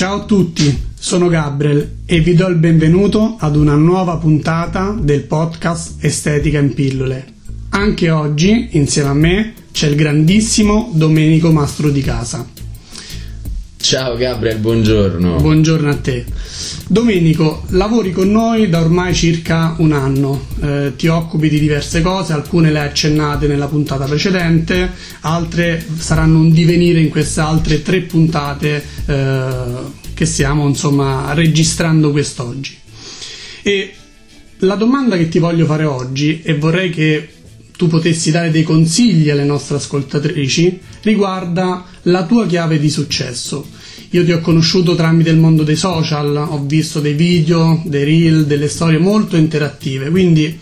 Ciao a tutti, sono Gabriel e vi do il benvenuto ad una nuova puntata del podcast Estetica in pillole. Anche oggi, insieme a me, c'è il grandissimo Domenico Mastro di casa. Ciao Gabriel, buongiorno. Buongiorno a te. Domenico, lavori con noi da ormai circa un anno, eh, ti occupi di diverse cose, alcune le hai accennate nella puntata precedente, altre saranno un divenire in queste altre tre puntate eh, che stiamo insomma registrando quest'oggi. E la domanda che ti voglio fare oggi, e vorrei che tu potessi dare dei consigli alle nostre ascoltatrici, riguarda la tua chiave di successo io ti ho conosciuto tramite il mondo dei social, ho visto dei video, dei reel, delle storie molto interattive, quindi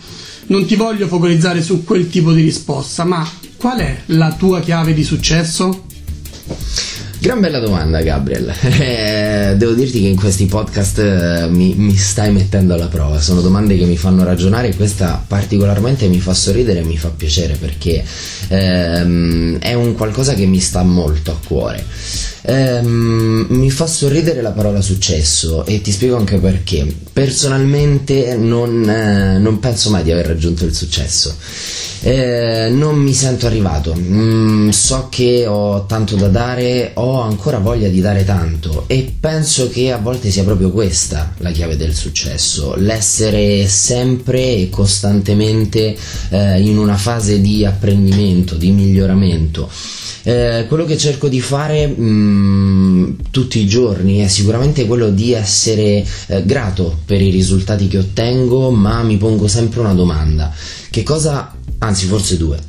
non ti voglio focalizzare su quel tipo di risposta, ma qual è la tua chiave di successo? Gran bella domanda, Gabriel. Eh, devo dirti che in questi podcast eh, mi, mi, stai mettendo alla prova. Sono domande che mi fanno ragionare e questa particolarmente mi fa sorridere e mi fa piacere perché ehm, è un qualcosa che mi sta molto a cuore. Ehm, mi fa sorridere la parola successo e ti spiego anche perché. Personalmente non, eh, non penso mai di aver raggiunto il successo. Eh, non mi sento arrivato. Mm, so che ho tanto da dare, ho ancora voglia di dare tanto e penso che a volte sia proprio questa la chiave del successo, l'essere sempre e costantemente eh, in una fase di apprendimento, di miglioramento. Eh, quello che cerco di fare mh, mm, tutti i giorni è sicuramente quello di essere eh, grato per i risultati che ottengo, ma mi pongo sempre una domanda. Che cosa, anzi forse due,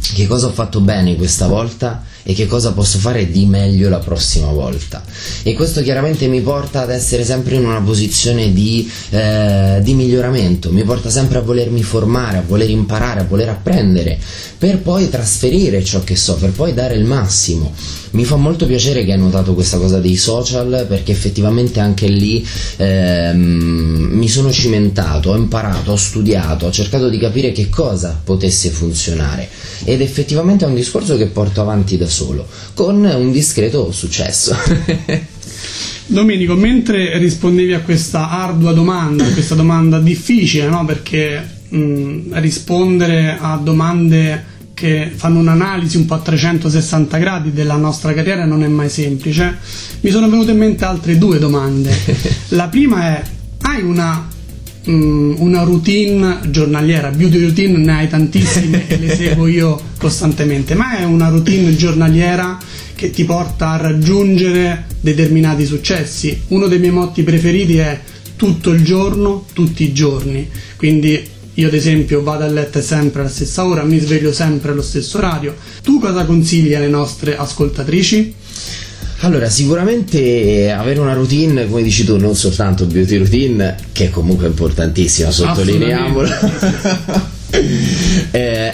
che cosa ho fatto bene questa volta e che cosa posso fare di meglio la prossima volta. E questo chiaramente mi porta ad essere sempre in una posizione di, eh, di miglioramento, mi porta sempre a volermi formare, a voler imparare, a voler apprendere, per poi trasferire ciò che so, per poi dare il massimo. Mi fa molto piacere che hai notato questa cosa dei social perché effettivamente anche lì ehm, mi sono cimentato, ho imparato, ho studiato, ho cercato di capire che cosa potesse funzionare ed effettivamente è un discorso che porto avanti da solo, con un discreto successo. Domenico, mentre rispondevi a questa ardua domanda, a questa domanda difficile, no? perché mh, rispondere a domande che fanno un'analisi un po' a 360 gradi della nostra carriera non è mai semplice, mi sono venute in mente altre due domande. La prima è, hai una, una routine giornaliera, beauty routine ne hai tantissime e le seguo io costantemente, ma è una routine giornaliera che ti porta a raggiungere determinati successi. Uno dei miei motti preferiti è tutto il giorno, tutti i giorni, quindi io ad esempio vado a letto sempre alla stessa ora, mi sveglio sempre allo stesso orario. Tu cosa consigli alle nostre ascoltatrici? Allora, sicuramente avere una routine, come dici tu, non soltanto beauty routine, che è comunque importantissima, sottolineiamolo.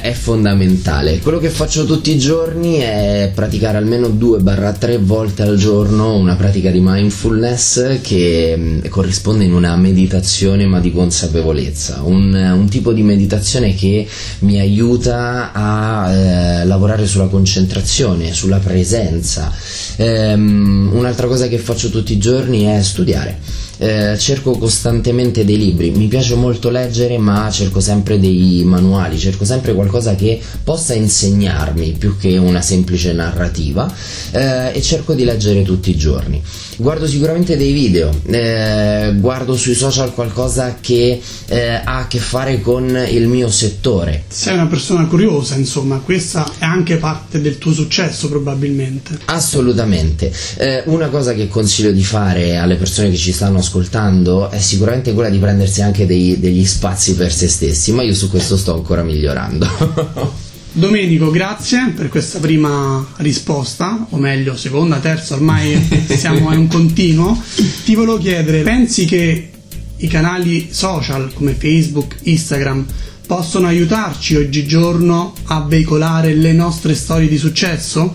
è, fondamentale. Quello che faccio tutti i giorni è praticare almeno 2-3 volte al giorno una pratica di mindfulness che mm, corrisponde in una meditazione ma di consapevolezza, un, un tipo di meditazione che mi aiuta a eh, lavorare sulla concentrazione, sulla presenza. Ehm, un'altra cosa che faccio tutti i giorni è studiare eh, cerco costantemente dei libri, mi piace molto leggere ma cerco sempre dei manuali, cerco sempre qualcosa che possa insegnarmi più che una semplice narrativa eh, e cerco di leggere tutti i giorni. Guardo sicuramente dei video, eh, guardo sui social qualcosa che eh, ha a che fare con il mio settore. Sei una persona curiosa, insomma, questa è anche parte del tuo successo probabilmente. Assolutamente. Eh, una cosa che consiglio di fare alle persone che ci stanno ascoltando è sicuramente quella di prendersi anche dei, degli spazi per se stessi, ma io su questo sto ancora migliorando. Domenico, grazie per questa prima risposta, o meglio, seconda, terza, ormai siamo in un continuo. Ti volevo chiedere, pensi che i canali social come Facebook, Instagram possono aiutarci oggigiorno a veicolare le nostre storie di successo?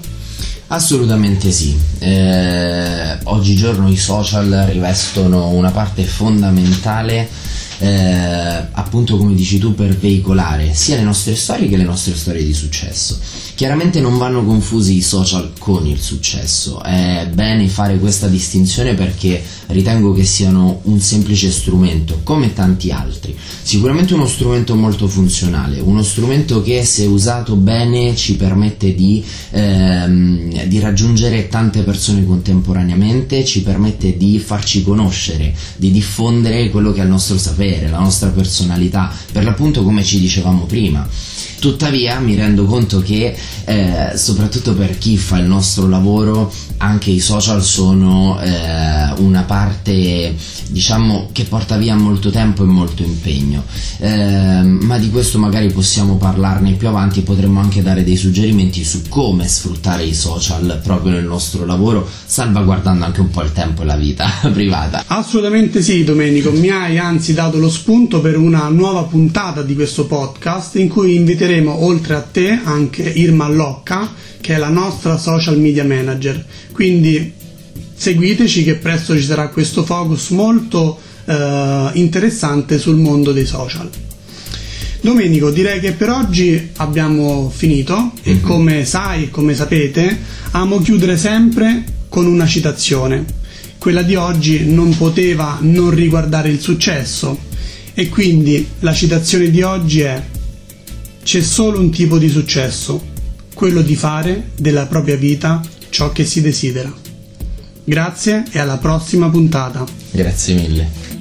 Assolutamente sì. Eh, oggigiorno i social rivestono una parte fondamentale eh, appunto come dici tu per veicolare sia le nostre storie che le nostre storie di successo Chiaramente non vanno confusi i social con il successo, è bene fare questa distinzione perché ritengo che siano un semplice strumento, come tanti altri. Sicuramente uno strumento molto funzionale, uno strumento che se usato bene ci permette di, ehm, di raggiungere tante persone contemporaneamente, ci permette di farci conoscere, di diffondere quello che è il nostro sapere, la nostra personalità, per l'appunto come ci dicevamo prima. Tuttavia mi rendo conto che eh, soprattutto per chi fa il nostro lavoro anche i social sono eh, una parte diciamo che porta via molto tempo e molto impegno. Eh, ma di questo magari possiamo parlarne più avanti e potremmo anche dare dei suggerimenti su come sfruttare i social proprio nel nostro lavoro salvaguardando anche un po' il tempo e la vita privata. Assolutamente sì Domenico. Mi hai anzi dato lo spunto per una nuova puntata di questo podcast in cui inviteremo oltre a te anche Irma Locca che è la nostra social media manager. Quindi seguiteci che presto ci sarà questo focus molto eh, interessante sul mondo dei social. Domenico, direi che per oggi abbiamo finito e mm-hmm. come sai come sapete amo chiudere sempre con una citazione. Quella di oggi non poteva non riguardare il successo e quindi la citazione di oggi è c'è solo un tipo di successo, quello di fare della propria vita ciò che si desidera. Grazie e alla prossima puntata. Grazie mille.